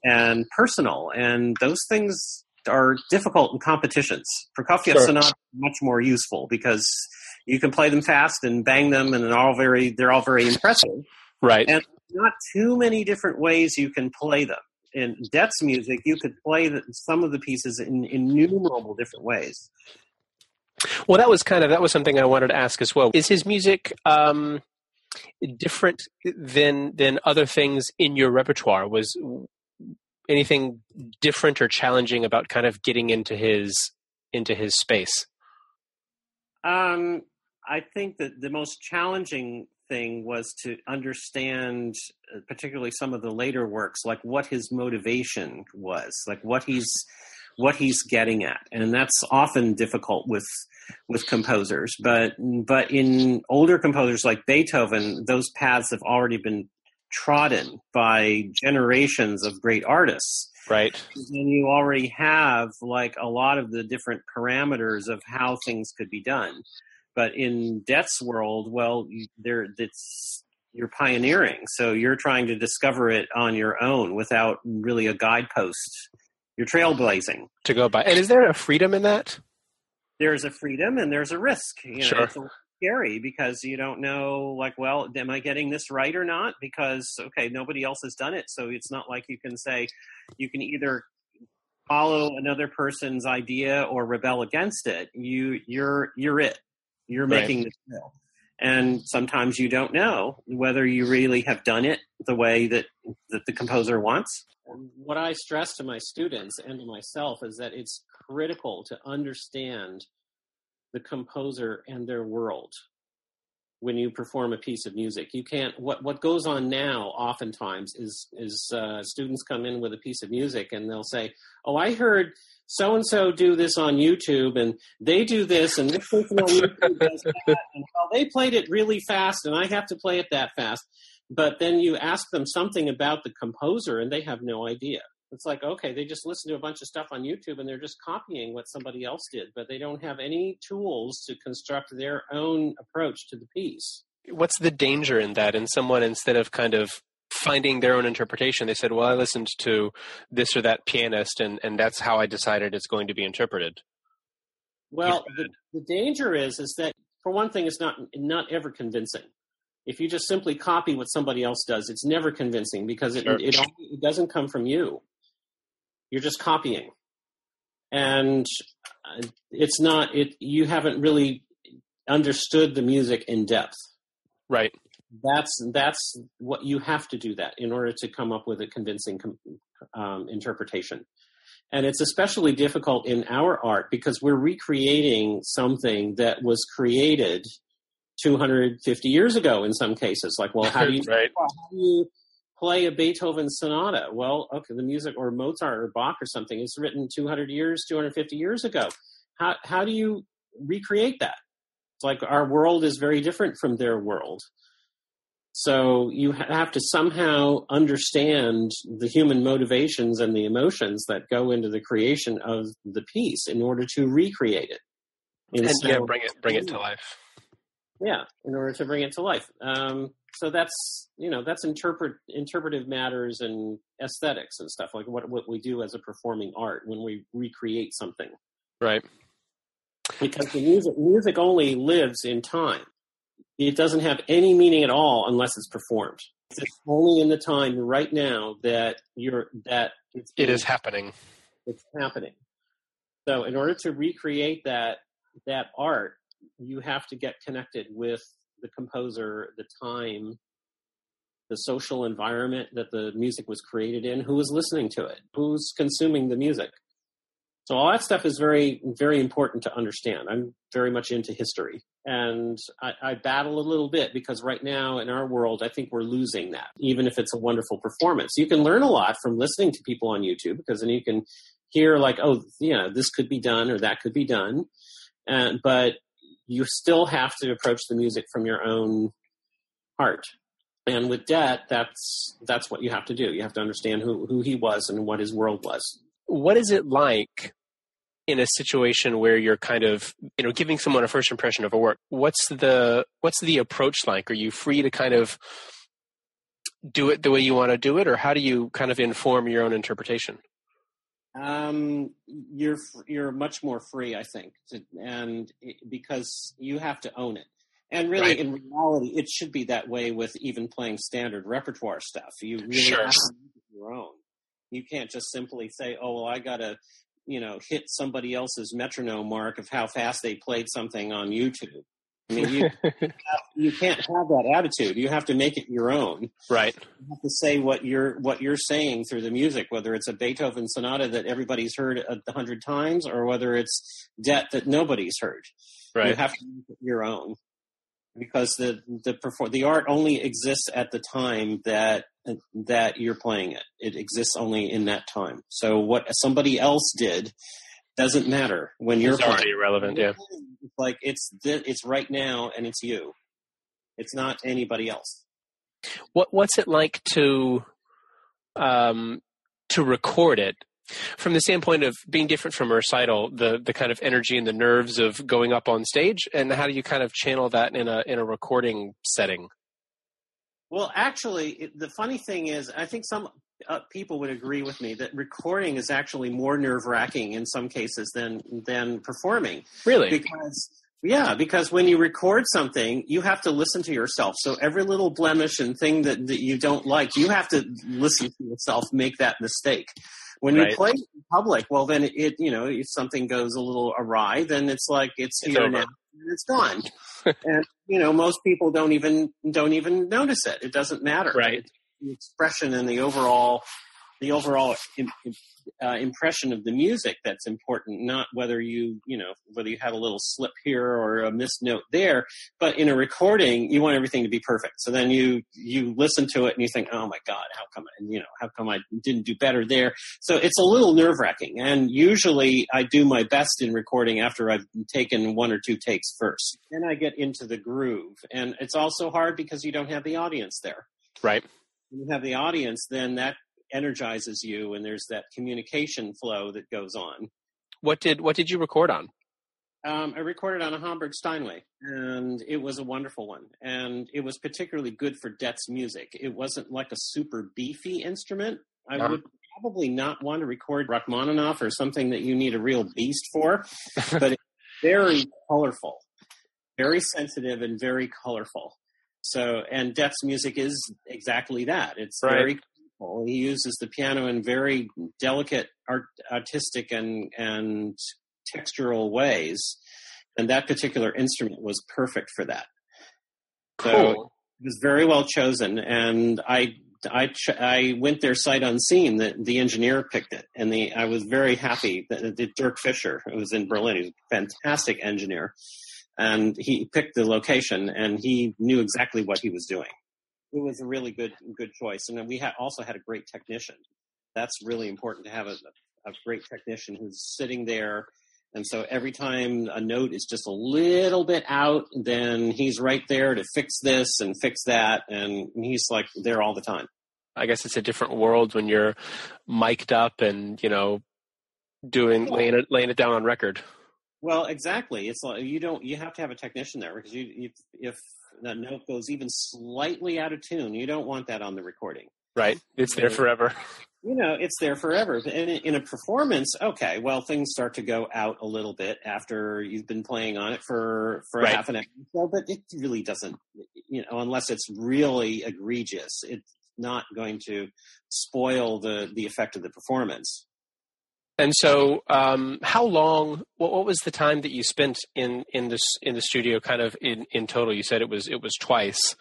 and personal and those things are difficult in competitions. Prokofiev sure. sonata much more useful because you can play them fast and bang them and they're all very they're all very impressive. Right. And not too many different ways you can play them. In Dett's music you could play the, some of the pieces in innumerable different ways. Well that was kind of that was something i wanted to ask as well. Is his music um different than than other things in your repertoire? Was anything different or challenging about kind of getting into his into his space? Um, I think that the most challenging thing was to understand, uh, particularly some of the later works, like what his motivation was, like what he's what he's getting at, and that's often difficult with with composers. But but in older composers like Beethoven, those paths have already been trodden by generations of great artists. Right. And you already have like a lot of the different parameters of how things could be done. But in Dett's world, well, there it's you're pioneering, so you're trying to discover it on your own without really a guidepost you're trailblazing to go by. And is there a freedom in that? There's a freedom and there's a risk. You know, sure. It's scary because you don't know, like, well, am I getting this right or not? Because okay, nobody else has done it, so it's not like you can say you can either follow another person's idea or rebel against it. You you're you're it. You're making right. the trail. And sometimes you don't know whether you really have done it the way that that the composer wants what I stress to my students and to myself is that it's critical to understand the composer and their world when you perform a piece of music. You can't. What what goes on now, oftentimes, is is uh, students come in with a piece of music and they'll say, "Oh, I heard." So and so do this on YouTube, and they do this, and this person on YouTube does that, and well, they played it really fast, and I have to play it that fast but then you ask them something about the composer and they have no idea. It's like okay they just listen to a bunch of stuff on youtube and they're just copying what somebody else did but they don't have any tools to construct their own approach to the piece. What's the danger in that? In someone instead of kind of finding their own interpretation they said well i listened to this or that pianist and, and that's how i decided it's going to be interpreted. Well the, the danger is is that for one thing it's not not ever convincing if you just simply copy what somebody else does, it's never convincing because it, sure. it, it, it doesn't come from you. You're just copying. And uh, it's not, it, you haven't really understood the music in depth. Right. That's, that's what you have to do that in order to come up with a convincing um, interpretation. And it's especially difficult in our art because we're recreating something that was created 250 years ago in some cases. Like, well, how do you, right. how do you play a Beethoven sonata? Well, okay, the music or Mozart or Bach or something is written 200 years, 250 years ago. How, how do you recreate that? It's like our world is very different from their world. So you have to somehow understand the human motivations and the emotions that go into the creation of the piece in order to recreate it. And, and so, yeah, bring it bring it to life. Yeah, in order to bring it to life. Um, so that's you know that's interpret interpretive matters and aesthetics and stuff like what what we do as a performing art when we recreate something. Right. Because the music music only lives in time it doesn't have any meaning at all unless it's performed. It's only in the time right now that you're that it's it is happening. It's happening. So in order to recreate that that art, you have to get connected with the composer, the time, the social environment that the music was created in, who is listening to it, who's consuming the music. So all that stuff is very, very important to understand. I'm very much into history, and I, I, battle a little bit because right now in our world, I think we're losing that. Even if it's a wonderful performance, you can learn a lot from listening to people on YouTube because then you can hear like, oh, yeah, this could be done or that could be done, and but you still have to approach the music from your own heart. And with Dett, that's that's what you have to do. You have to understand who who he was and what his world was what is it like in a situation where you're kind of you know giving someone a first impression of a work what's the what's the approach like are you free to kind of do it the way you want to do it or how do you kind of inform your own interpretation um, you're you're much more free i think to, and it, because you have to own it and really right. in reality it should be that way with even playing standard repertoire stuff you really sure. have to make it your own you can't just simply say, "Oh, well, I got to, you know, hit somebody else's metronome mark of how fast they played something on YouTube." I mean, you you can't have that attitude. You have to make it your own. Right. You have to say what you're what you're saying through the music, whether it's a Beethoven sonata that everybody's heard a hundred times, or whether it's Dett that nobody's heard. Right. You have to make it your own because the the perform the art only exists at the time that that you're playing it. It exists only in that time. So what somebody else did doesn't matter when you're it's playing. already irrelevant. Yeah, it's like it's it's right now and it's you. It's not anybody else. What what's it like to um, to record it from the standpoint of being different from a recital, the the kind of energy and the nerves of going up on stage, and how do you kind of channel that in a in a recording setting? Well, actually, the funny thing is, I think some uh, people would agree with me that recording is actually more nerve wracking in some cases than than performing. Really? Because yeah, because when you record something, you have to listen to yourself. So every little blemish and thing that, that you don't like, you have to listen to yourself make that mistake. When right. you play in public, well, then it, you know, if something goes a little awry, then it's like it's, it's here over. now and it's gone. and you know, most people don't even don't even notice it. It doesn't matter. Right. The expression and the overall the overall uh, impression of the music that's important, not whether you, you know, whether you have a little slip here or a missed note there. But in a recording, you want everything to be perfect. So then you you listen to it and you think, oh my god, how come I, you know, how come I didn't do better there? So it's a little nerve wracking. And usually, I do my best in recording after I've taken one or two takes first. Then I get into the groove, and it's also hard because you don't have the audience there. Right you have the audience, then that energizes you and there's that communication flow that goes on. What did what did you record on? Um, I recorded on a Hamburg Steinway, and it was a wonderful one. And it was particularly good for Dett's music. It wasn't like a super beefy instrument. I uh-huh. would probably not want to record Rachmaninoff or something that you need a real beast for, but it's very colorful, very sensitive, and very colorful. So, and Dett's music is exactly that. It's right. very he uses the piano in very delicate, art, artistic, and and textural ways, and that particular instrument was perfect for that. Cool. So it was very well chosen, and I I I went there sight unseen. The the engineer picked it, and the I was very happy that, that Dirk Fischer, who was in Berlin, he's a fantastic engineer, and he picked the location, and he knew exactly what he was doing it was a really good good choice. And then we had also had a great technician. That's really important to have a, a great technician who's sitting there And so every time a note is just a little bit out, then he's right there to fix this and fix that. And he's like there all the time. I guess it's a different world when you're mic'd up and, you know, doing, laying it, laying it down on record. Well, exactly. It's like you don't, you have to have a technician there because you, you if that note goes even slightly out of tune, you don't want that on the recording. Right. It's there forever. You know, it's there forever. And in a performance, okay, well, things start to go out a little bit after you've been playing on it for for right. half an hour. So, but it really doesn't, you know, unless it's really egregious, it's not going to spoil the the effect of the performance. And so, um, how long? What, what, was the time that you spent in in this in the studio? Kind of in in total, you said it was it was twice.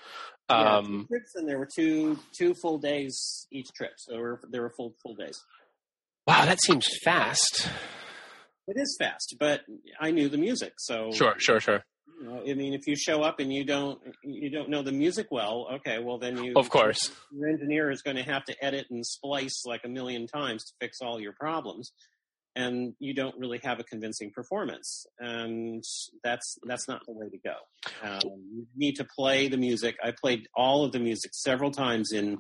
Yeah, um, trips, and there were two two full days each trip. So there were there were full full days. Wow, that seems fast. It is fast, but I knew the music, so sure, sure, sure. You know, I mean, if you show up and you don't you don't know the music well, okay, well then you of course. your engineer is going to have to edit and splice like a million times to fix all your problems and you don't really have a convincing performance and that's that's not the way to go. Um, you need to play the music. I played all of the music several times in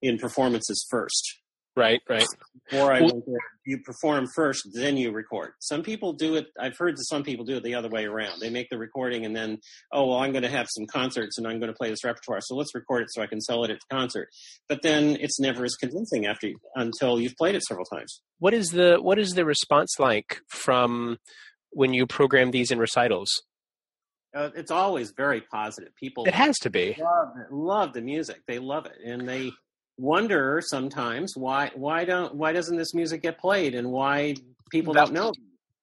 in performances first Right, right. Before I went there, you perform first, then you record. Some people do it. I've heard that some people do it the other way around. They make the recording and then, oh well, I'm going to have some concerts and I'm going to play this repertoire, so let's record it so I can sell it at the concert. But then it's never as convincing after until you've played it several times. What is the what is the response like from when you program these in recitals? Uh, it's always very positive. People it has to be love, love the music. They love it, and they wonder sometimes why why don't why doesn't this music get played and why people that, don't know.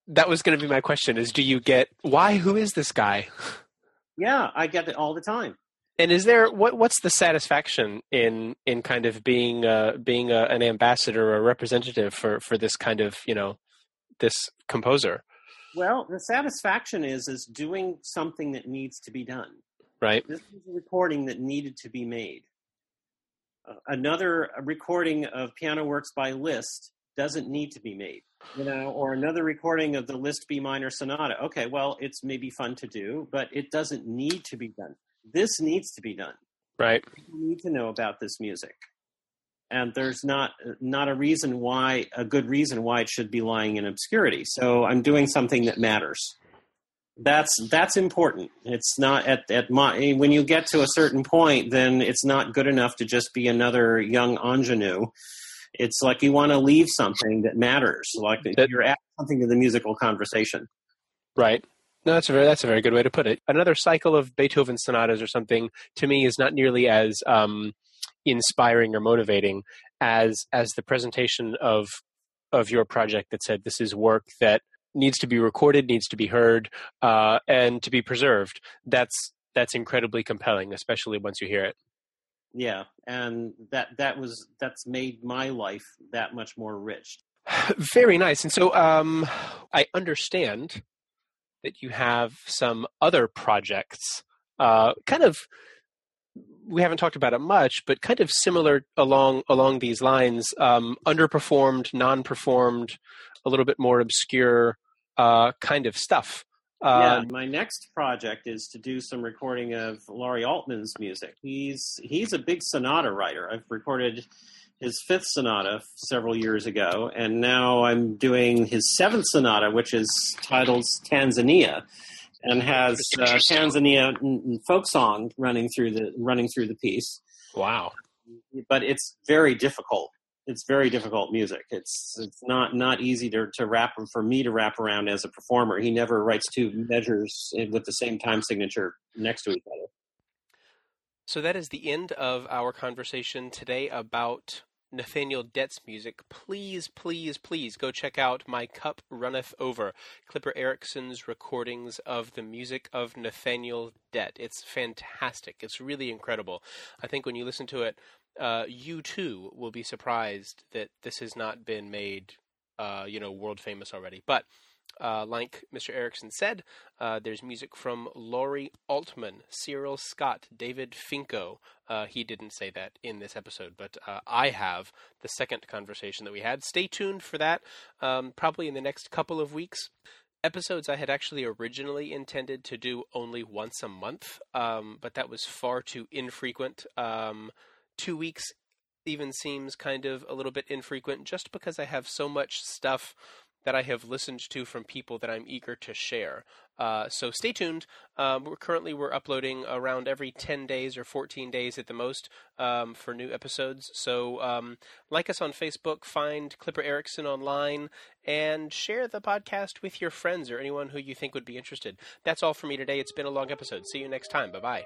That was going to be my question: is do you get why? Who is this guy? Yeah, I get it all the time. And is there what what's the satisfaction in in kind of being uh, being a, an ambassador or a representative for for this kind of you know this composer? Well, the satisfaction is is doing something that needs to be done. Right. This is a recording that needed to be made another recording of Piano Works by Liszt doesn't need to be made, you know, or another recording of the Liszt B minor sonata. Okay, well, it's maybe fun to do, but it doesn't need to be done. This needs to be done. Right. You need to know about this music. And there's not not a reason why a good reason why it should be lying in obscurity. So I'm doing something that matters that's that's important. It's not at at my when you get to a certain point, then it's not good enough to just be another young ingenue. It's like you want to leave something that matters, like that, you're adding something to the musical conversation. Right. No, that's a very that's a very good way to put it. Another cycle of Beethoven sonatas or something to me is not nearly as um, inspiring or motivating as as the presentation of of your project that said this is work that needs to be recorded, needs to be heard, uh, and to be preserved. That's that's incredibly compelling, especially once you hear it. Yeah, and that that was that's made my life that much more rich. Very nice. And so um, I understand that you have some other projects, uh, kind of. We haven't talked about it much, but kind of similar along along these lines. Um, underperformed, non-performed, a little bit more obscure uh, kind of stuff. Uh, yeah, my next project is to do some recording of Laurie Altman's music. He's he's a big sonata writer. I've recorded his fifth sonata several years ago, and now I'm doing his seventh sonata, which is titled Tanzania, and has uh, Tanzania folk song running through the running through the piece. Wow! But it's very difficult it's very difficult music. It's it's not not easy to to wrap for me to wrap around as a performer. He never writes two measures with the same time signature next to each other. So that is the end of our conversation today about Nathaniel Dett's music. Please, please, please go check out My Cup Runneth Over, Clipper Erickson's recordings of the music of Nathaniel Dett. It's fantastic. It's really incredible. I think when you listen to it, uh, you too will be surprised that this has not been made, uh, you know, world famous already. But uh, like Mr. Erickson said, uh, there's music from Laurie Altman, Cyril Scott, David Finko. Uh, he didn't say that in this episode, but uh, I have the second conversation that we had. Stay tuned for that, um, probably in the next couple of weeks. episodes I had actually originally intended to do only once a month, um, but that was far too infrequent. Um, two weeks even seems kind of a little bit infrequent just because I have so much stuff that I have listened to from people that I'm eager to share. Uh, so stay tuned. Um, we're currently we're uploading around every 10 days or 14 days at the most um, for new episodes. So um, like us on Facebook, find Clipper Erickson online, and share the podcast with your friends or anyone who you think would be interested. That's all for me today. It's been a long episode. See you next time. Bye bye.